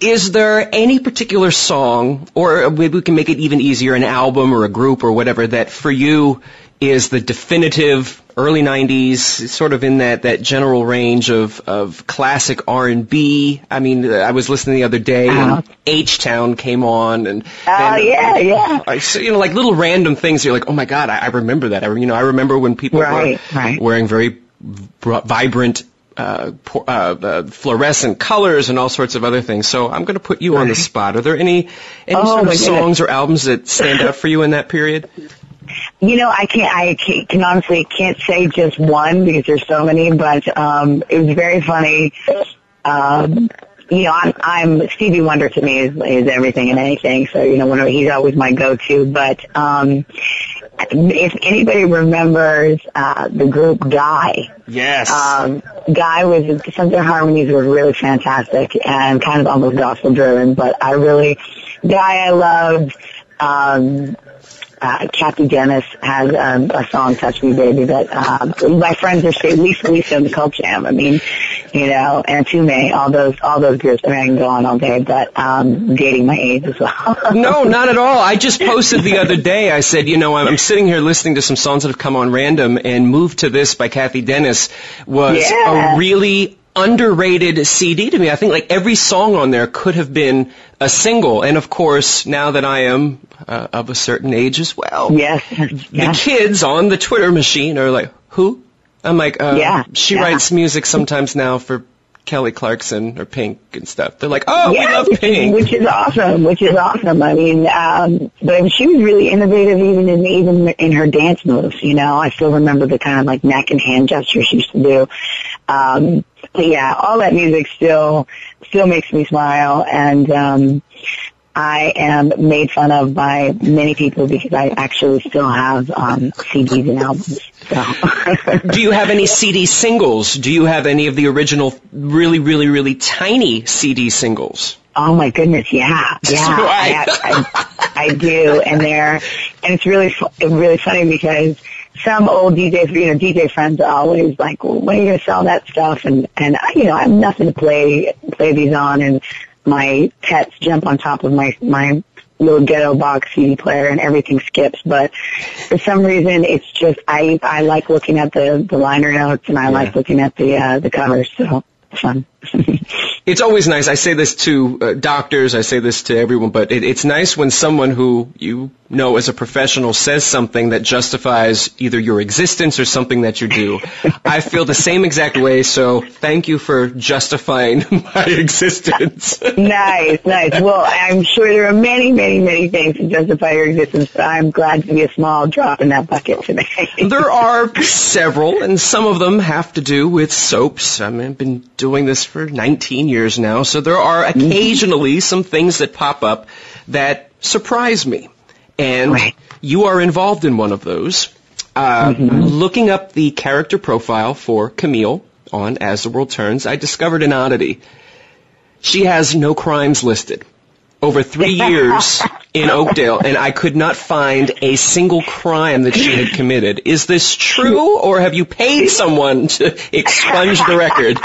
Speaker 9: is there any particular song, or maybe we can make it even easier, an album or a group or whatever, that for you is the definitive early 90s, sort of in that, that general range of, of classic R&B. I mean, I was listening the other day uh-huh. and H-Town came on and
Speaker 8: Oh, yeah, yeah.
Speaker 9: I, you know, like little random things. You're like, oh my God, I, I remember that. I, you know, I remember when people
Speaker 8: right,
Speaker 9: were
Speaker 8: right.
Speaker 9: wearing very vibrant uh, uh, uh, fluorescent colors and all sorts of other things. So I'm going to put you on the spot. Are there any any
Speaker 8: oh,
Speaker 9: sort of songs or albums that stand out for you in that period?
Speaker 8: You know, I can't. I can't, can honestly can't say just one because there's so many. But um, it was very funny. Um, you know, I'm, I'm Stevie Wonder to me is, is everything and anything. So you know, whenever he's always my go-to. But um, if anybody remembers uh, the group Guy,
Speaker 9: yes,
Speaker 8: um, Guy was some of their harmonies were really fantastic and kind of almost gospel driven. But I really, Guy, I loved. Um, uh, Cathy Dennis has um, a song "Touch Me, Baby" that um, my friends are saying Lisa, Lisa, and the Cult Jam. I mean, you know, and Tume, all those all those groups. I mean, I can go on all day, but um, dating my age as well.
Speaker 9: no, not at all. I just posted the other day. I said, you know, I'm sitting here listening to some songs that have come on random, and "Move to This" by Cathy Dennis was
Speaker 8: Yeah.
Speaker 9: a really underrated CD to me. I think like every song on there could have been a single. And of course, now that I am uh, of a certain age as well,
Speaker 8: yes,
Speaker 9: the
Speaker 8: yes.
Speaker 9: kids on the Twitter machine are like, who? I'm like, uh,
Speaker 8: Yeah,
Speaker 9: she
Speaker 8: yeah.
Speaker 9: writes music sometimes now for Kelly Clarkson or Pink and stuff. They're like, oh, we
Speaker 8: yeah,
Speaker 9: love
Speaker 8: which,
Speaker 9: Pink.
Speaker 8: which is awesome. Which is awesome. I mean, um, but she was really innovative, even in even in her dance moves. You know, I still remember the kind of like neck and hand gestures she used to do. Um, but yeah, all that music still still makes me smile, and um, I am made fun of by many people because I actually still have um, CDs and albums. So.
Speaker 9: Do you have any CD singles? Do you have any of the original, really, really, really tiny CD singles?
Speaker 8: Oh my goodness, yeah, yeah,
Speaker 9: Right.
Speaker 8: I, I, I do, and they're, and it's really, fu- really funny because some old DJ, you know, DJ friends are always like, well, when are you going to sell that stuff? And, and, I, you know, I have nothing to play, play these on and my pets jump on top of my, my little ghetto box CD player and everything skips. But for some reason, it's just, I, I like looking at the, the liner notes and I like looking at the, uh, the covers. So fun.
Speaker 9: It's always nice. I say this to uh, doctors. I say this to everyone, but it, it's nice when someone who you know as a professional says something that justifies either your existence or something that you do. I feel the same exact way. So thank you for justifying my existence.
Speaker 8: nice, nice. Well, I'm sure there are many, many, many things to justify your existence, but I'm glad to be a small drop in that bucket today.
Speaker 9: there are several, and some of them have to do with soaps. I mean, I've been doing this for 19 years now, so there are occasionally some things that pop up that surprise me. And you are involved in one of those. Uh, Looking up the character profile for Camille on As the World Turns, I discovered an oddity. She has no crimes listed. Over three years in Oakdale, and I could not find a single crime that she had committed. Is this true, or have you paid someone to expunge the record?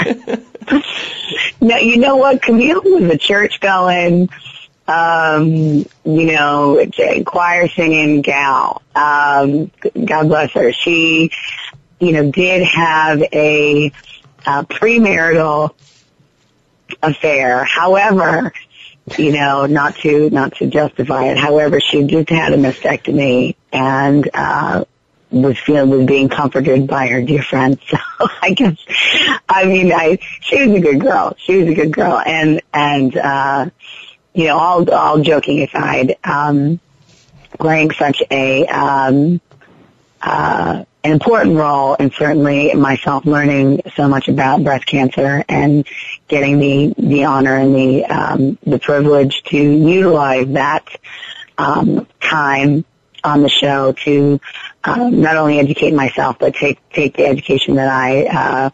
Speaker 8: no, you know what? Camille was a church going, um, you know, choir singing gal. Um, God bless her. She, you know, did have a, uh premarital affair. However, you know, not to not to justify it. However, she just had a mastectomy and uh was feeling was being comforted by her dear friends. So I guess I mean I she was a good girl. She was a good girl and and uh you know, all all joking aside, um playing such a um uh an important role and certainly myself learning so much about breast cancer and getting the the honor and the um, the privilege to utilize that um, time on the show to um, not only educate myself but take take the education that I uh,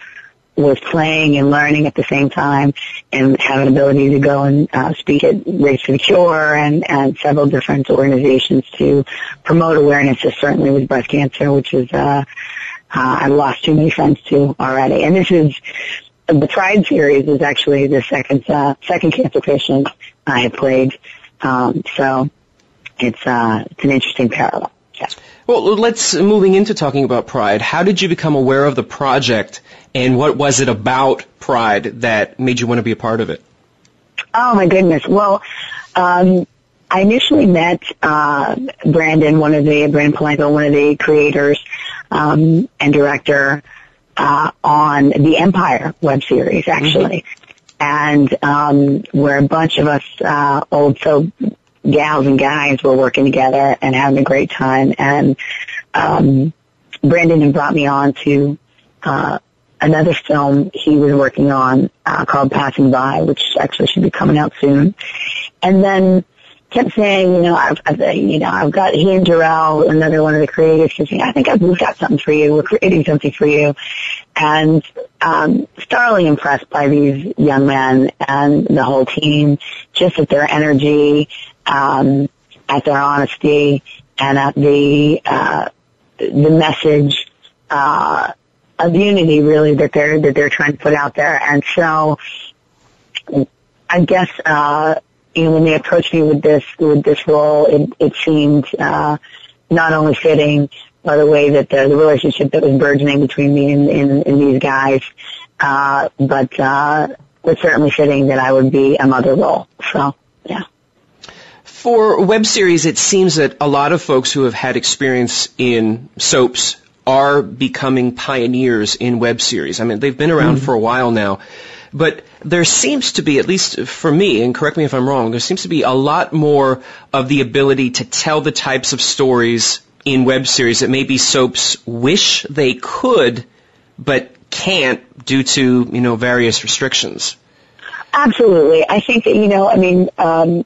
Speaker 8: was playing and learning at the same time and have an ability to go and uh, speak at Race for the Cure and, and several different organizations to promote awareness, certainly with breast cancer, which is, uh, uh, I've lost too many friends to already. And this is, the Pride series is actually the second, uh, second cancer patient I have played. Um, so it's, uh, it's an interesting parallel. Yeah.
Speaker 9: Well, let's moving into talking about Pride. How did you become aware of the project, and what was it about Pride that made you want to be a part of it?
Speaker 8: Oh my goodness. Well, um, I initially met uh, Brandon, one of the Brandon Polanco, one of the creators um, and director uh, on the Empire web series, actually, and um, where a bunch of us uh, old so gals and guys were working together and having a great time. And um, Brandon had brought me on to uh, another film he was working on uh, called Passing By, which actually should be coming out soon. And then kept saying, you know, I've, I've you know, I've got he and Jarrell, another one of the creators, kept saying, I think I've, we've got something for you. We're creating something for you. And um, thoroughly impressed by these young men and the whole team, just at their energy, um, at their honesty, and at the uh, the message uh, of unity really that they're that they're trying to put out there. And so I guess uh you know when they approached me with this with this role it it seemed uh not only fitting by the way that the, the relationship that was burgeoning between me and, and, and these guys, uh, but uh, was certainly fitting that I would be a mother role. So, yeah.
Speaker 9: For web series, it seems that a lot of folks who have had experience in soaps are becoming pioneers in web series. I mean, they've been around mm-hmm. for a while now. But there seems to be, at least for me, and correct me if I'm wrong, there seems to be a lot more of the ability to tell the types of stories in web series that maybe soaps wish they could, but can't due to, you know, various restrictions.
Speaker 8: Absolutely. I think that, you know, I mean, um,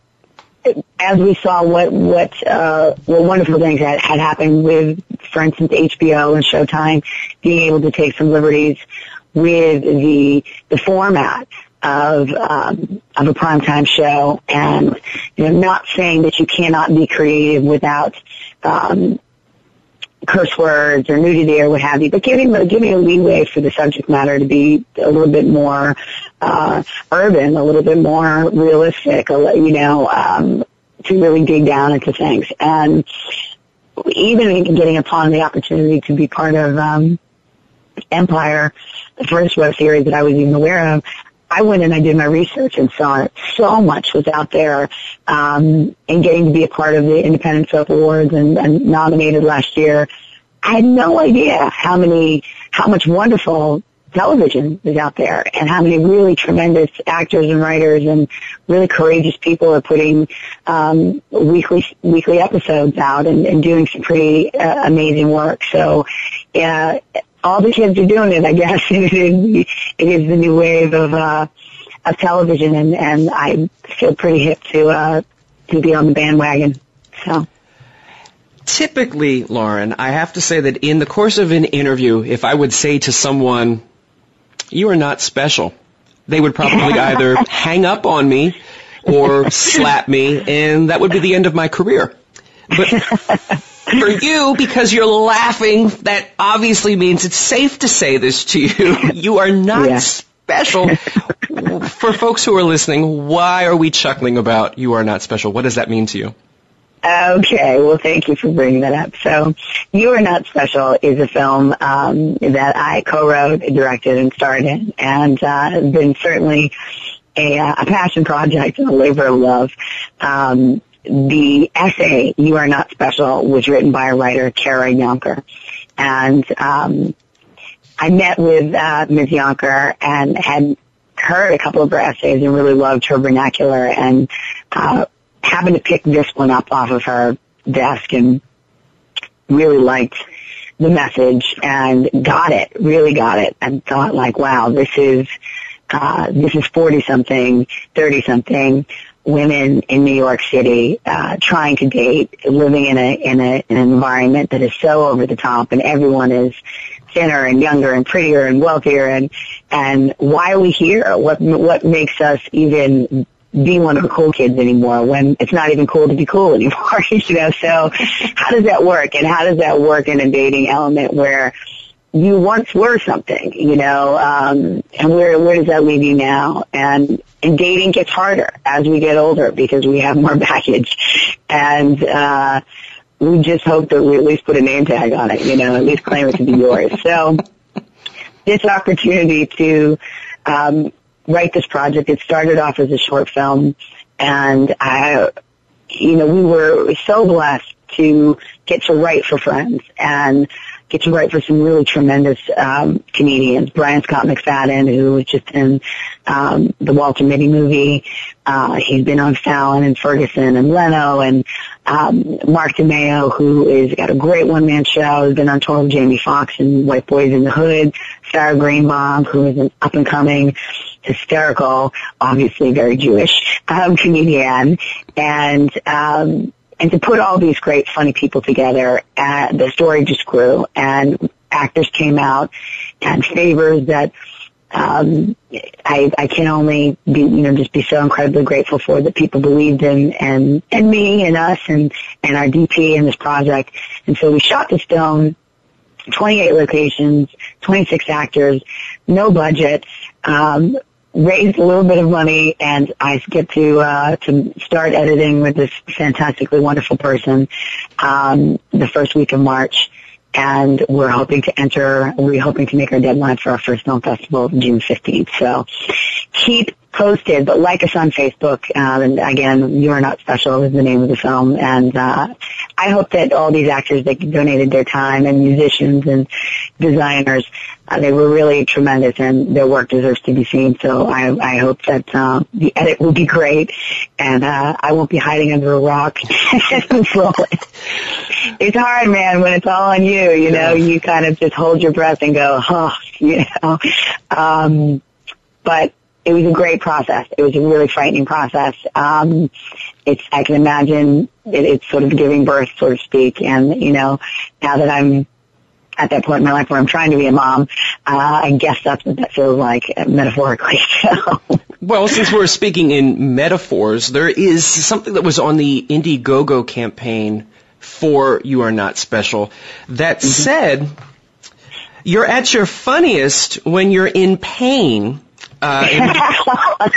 Speaker 8: as we saw what what uh, what wonderful things had, had happened with, for instance, HBO and Showtime being able to take some liberties with the the format of um, of a primetime show, and you know, not saying that you cannot be creative without um, curse words or nudity or what have you, but giving giving a leeway for the subject matter to be a little bit more uh, urban, a little bit more realistic, you know, um, to really dig down into things. And even getting upon the opportunity to be part of um, Empire, the first web series that I was even aware of, I went and I did my research and saw so much was out there, um, and getting to be a part of the Independent Soap Awards and, and nominated last year. I had no idea how many, how much wonderful television is out there and how many really tremendous actors and writers and really courageous people are putting um, weekly weekly episodes out and, and doing some pretty uh, amazing work. So, yeah, all the kids are doing it. I guess it is, it is the new wave of uh, of television, and and I feel pretty hip to uh, to be on the bandwagon. So.
Speaker 9: Typically, Lauren, I have to say that in the course of an interview, if I would say to someone, "You are not special," they would probably either hang up on me or slap me, and that would be the end of my career. But for you, because you're laughing, that obviously means it's safe to say this to you. You are not yeah. special. for folks who are listening, why are we chuckling about you are not special? What does that mean to you?
Speaker 8: Okay, well, thank you for bringing that up. So, You Are Not Special is a film um, that I co-wrote, directed, and starred in, and uh, has been certainly a, a passion project and a labor of love. Um, the essay, You Are Not Special, was written by a writer, Kara Yonker, And um, I met with uh, Ms. Yonker and had heard a couple of her essays and really loved her vernacular and uh, happened to pick this one up off of her desk and really liked the message and got it, really got it, and thought like, wow, this is uh, this is 40 something, 30 something women in New York City uh, trying to date, living in a in a in an environment that is so over the top, and everyone is thinner and younger and prettier and wealthier, and and why are we here? What what makes us even be one of the cool kids anymore when it's not even cool to be cool anymore, you know? So how does that work? And how does that work in a dating element where you once were something, you know, um, and where where does that leave you now? And and dating gets harder as we get older because we have more baggage, and uh, we just hope that we at least put a name tag on it, you know, at least claim it to be yours. So this opportunity to um, write this project, it started off as a short film, and I, you know, we were so blessed to get to write for friends and get to write for some really tremendous um, comedians. Brian Scott McFadden, who was just in um, the Walter Mitty movie. Uh, he's been on Fallon and Ferguson and Leno and um, Mark DeMeo, who is got a great one-man show. He's been on tour with Jamie Foxx and White Boys in the Hood. Sarah Greenbaum, who is an up-and-coming hysterical, obviously very Jewish um, comedian, and um, and to put all these great, funny people together, uh, the story just grew, and actors came out, and favors that um, I, I can only be, you know, just be so incredibly grateful for that people believed in and and me and us and and our DP in this project. And so we shot this film 28 locations, 26 actors, no budget. Um, raised a little bit of money and I get to uh, to start editing with this fantastically wonderful person um, the first week of March. And we're hoping to enter we're hoping to make our deadline for our first film festival June 15th so keep posted but like us on Facebook um, and again you are not special is the name of the film and uh, I hope that all these actors that donated their time and musicians and designers uh, they were really tremendous, and their work deserves to be seen. So I, I hope that uh, the edit will be great, and uh, I won't be hiding under a rock. it's hard, man, when it's all on you. You know, you kind of just hold your breath and go, "Huh," you know. Um, but it was a great process. It was a really frightening process. Um, it's I can imagine it, it's sort of giving birth, so to speak. And you know, now that I'm at that point in my life where I'm trying to be a mom. Uh, I guess that's what that feels like uh, metaphorically. So.
Speaker 9: Well, since we're speaking in metaphors, there is something that was on the Indiegogo campaign for You Are Not Special that mm-hmm. said you're at your funniest when you're in pain. Uh,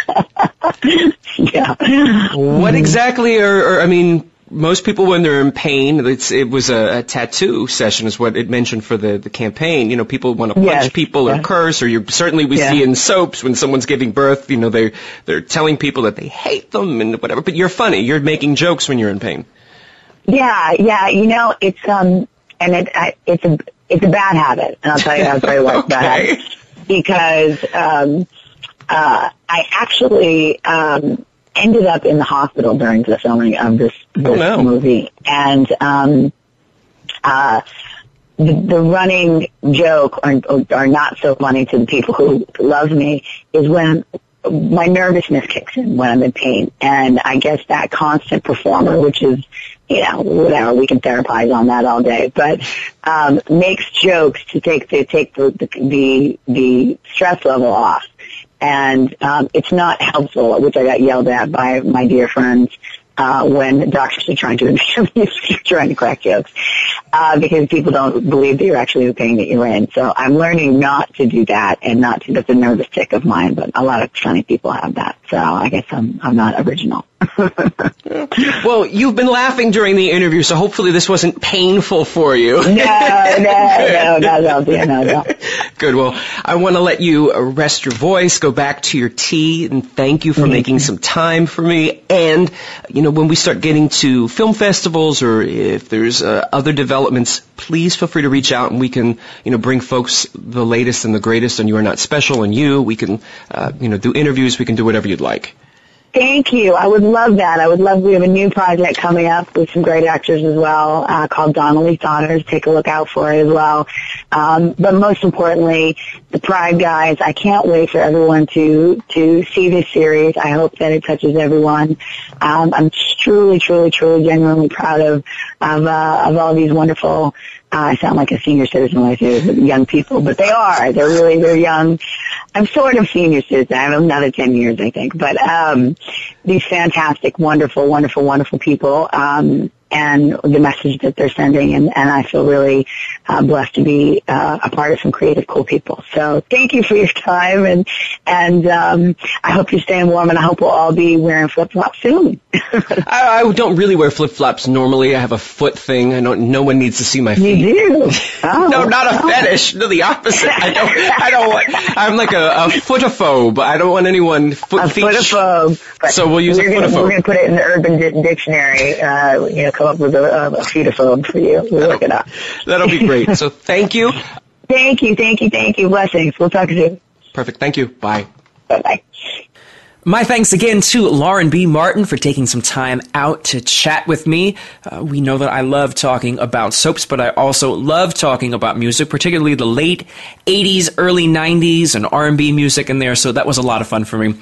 Speaker 9: yeah. What exactly are, are I mean, most people when they're in pain, it was a, a, tattoo session is what it mentioned for the, the campaign. You know, people want to punch yes, people or curse, or you certainly we yeah. see in soaps when someone's giving birth, you know, they they're telling people that they hate them and whatever. But you're funny. You're making jokes when you're in pain.
Speaker 8: Yeah, yeah. You know, it's um, and it I, it's a it's a bad habit, and I'll tell you, I'll tell you it's bad habit. Because um, uh, I actually um ended up in the hospital during the filming of this, this oh, no. movie. And, um, uh, the, the running joke, or, or not so funny to the people who love me, is when my nervousness kicks in when I'm in pain. And I guess that constant performer, which is, you know, whatever, we can therapize on that all day, but, um, makes jokes to take, to take the, the, the, the stress level off and um, it's not helpful, which I got yelled at by my dear friends uh, when doctors are trying to interview, trying to crack jokes uh, because people don't believe that you're actually the pain that you're in. So I'm learning not to do that and not to. That's a nervous tick of mine, but a lot of funny people have that. So I guess I'm I'm not original.
Speaker 9: well, you've been laughing during the interview, so hopefully this wasn't painful for you.
Speaker 8: no, no, no, no, no, no, no.
Speaker 9: Good. Well, I want to let you rest your voice, go back to your tea, and thank you for mm-hmm. making some time for me. And you know, when we start getting to film festivals or if there's uh, other developments, please feel free to reach out, and we can, you know, bring folks the latest and the greatest. And you are not special, and you, we can, uh, you know, do interviews. We can do whatever you'd like.
Speaker 8: Thank you. I would love that. I would love. We have a new project coming up with some great actors as well, uh, called Donnelly's Daughters. Take a look out for it as well. Um, but most importantly, the Pride guys. I can't wait for everyone to to see this series. I hope that it touches everyone. Um, I'm truly, truly, truly, genuinely proud of of uh, of all these wonderful uh, I sound like a senior citizen when I say young people, but they are. They're really, they're young. I'm sort of senior citizen. I have another 10 years, I think. But, um, these fantastic, wonderful, wonderful, wonderful people. Um, and the message that they're sending. And, and I feel really uh, blessed to be uh, a part of some creative, cool people. So thank you for your time, and and um, I hope you're staying warm, and I hope we'll all be wearing flip flops soon.
Speaker 9: I, I, don't really wear flip flops normally. I have a foot thing. I don't. No one needs to see my feet.
Speaker 8: You do?
Speaker 9: Oh, no, not a oh. fetish. No, the opposite. I don't. I don't want. I'm like a, a footophobe. I don't want anyone foot
Speaker 8: a
Speaker 9: feet.
Speaker 8: Footophobe.
Speaker 9: So we'll use
Speaker 8: we're
Speaker 9: a footophobe.
Speaker 8: Gonna, we're going to put it in the Urban Di- Dictionary. Uh, you know, come up with a, a, a feetophone for you. We'll look it up.
Speaker 9: That'll be great. So thank you.
Speaker 8: Thank you, thank you, thank you. Blessings. We'll talk soon.
Speaker 9: Perfect. Thank you. Bye.
Speaker 8: Bye bye.
Speaker 2: My thanks again to Lauren B. Martin for taking some time out to chat with me. Uh, we know that I love talking about soaps, but I also love talking about music, particularly the late 80s, early 90s, and R&B music in there, so that was a lot of fun for me.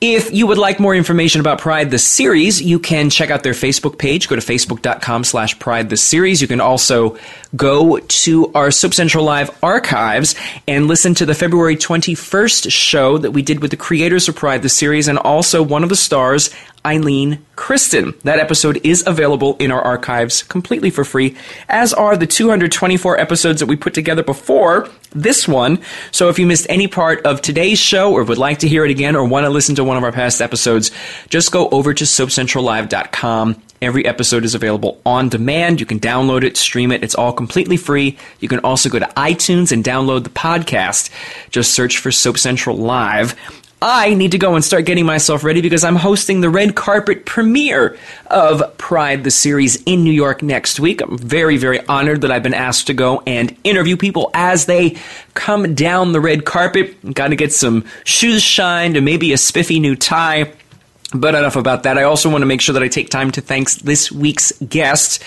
Speaker 2: If you would like more information about Pride the series, you can check out their Facebook page. Go to facebook.com slash Pride the series. You can also go to our Soap Central Live archives and listen to the February 21st show that we did with the creators of Pride the series and also one of the stars, Eileen Kristen. That episode is available in our archives completely for free, as are the 224 episodes that we put together before this one. So if you missed any part of today's show or would like to hear it again or want to listen to one of our past episodes, just go over to soapcentrallive.com. Every episode is available on demand. You can download it, stream it. It's all completely free. You can also go to iTunes and download the podcast. Just search for Soap Central Live. I need to go and start getting myself ready because I'm hosting the red carpet premiere of Pride the series in New York next week. I'm very, very honored that I've been asked to go and interview people as they come down the red carpet. Got to get some shoes shined and maybe a spiffy new tie. But enough about that. I also want to make sure that I take time to thank this week's guests.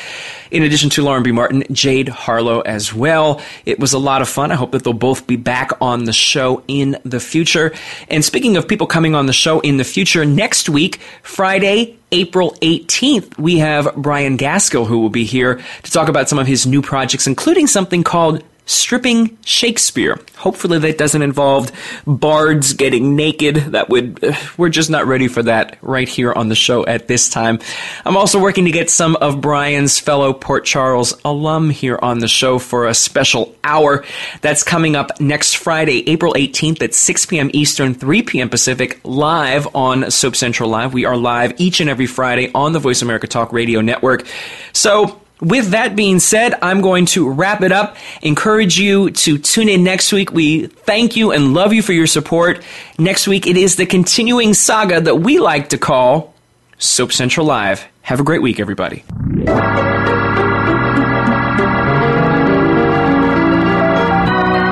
Speaker 2: In addition to Lauren B. Martin, Jade Harlow as well. It was a lot of fun. I hope that they'll both be back on the show in the future. And speaking of people coming on the show in the future, next week, Friday, April 18th, we have Brian Gaskill who will be here to talk about some of his new projects, including something called stripping Shakespeare. Hopefully that doesn't involve bards getting naked. That would, uh, we're just not ready for that right here on the show at this time. I'm also working to get some of Brian's fellow Port Charles alum here on the show for a special hour. That's coming up next Friday, April 18th at 6 p.m. Eastern, 3 p.m. Pacific, live on Soap Central Live. We are live each and every Friday on the Voice America Talk Radio Network. So, with that being said, I'm going to wrap it up. Encourage you to tune in next week. We thank you and love you for your support. Next week, it is the continuing saga that we like to call Soap Central Live. Have a great week, everybody.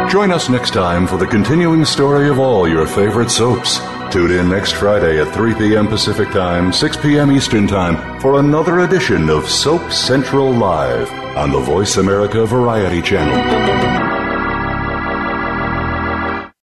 Speaker 5: Join us next time for the continuing story of all your favorite soaps. Tune in next Friday at 3 p.m. Pacific Time, 6 p.m. Eastern Time for another edition of Soap Central Live on the Voice America Variety Channel.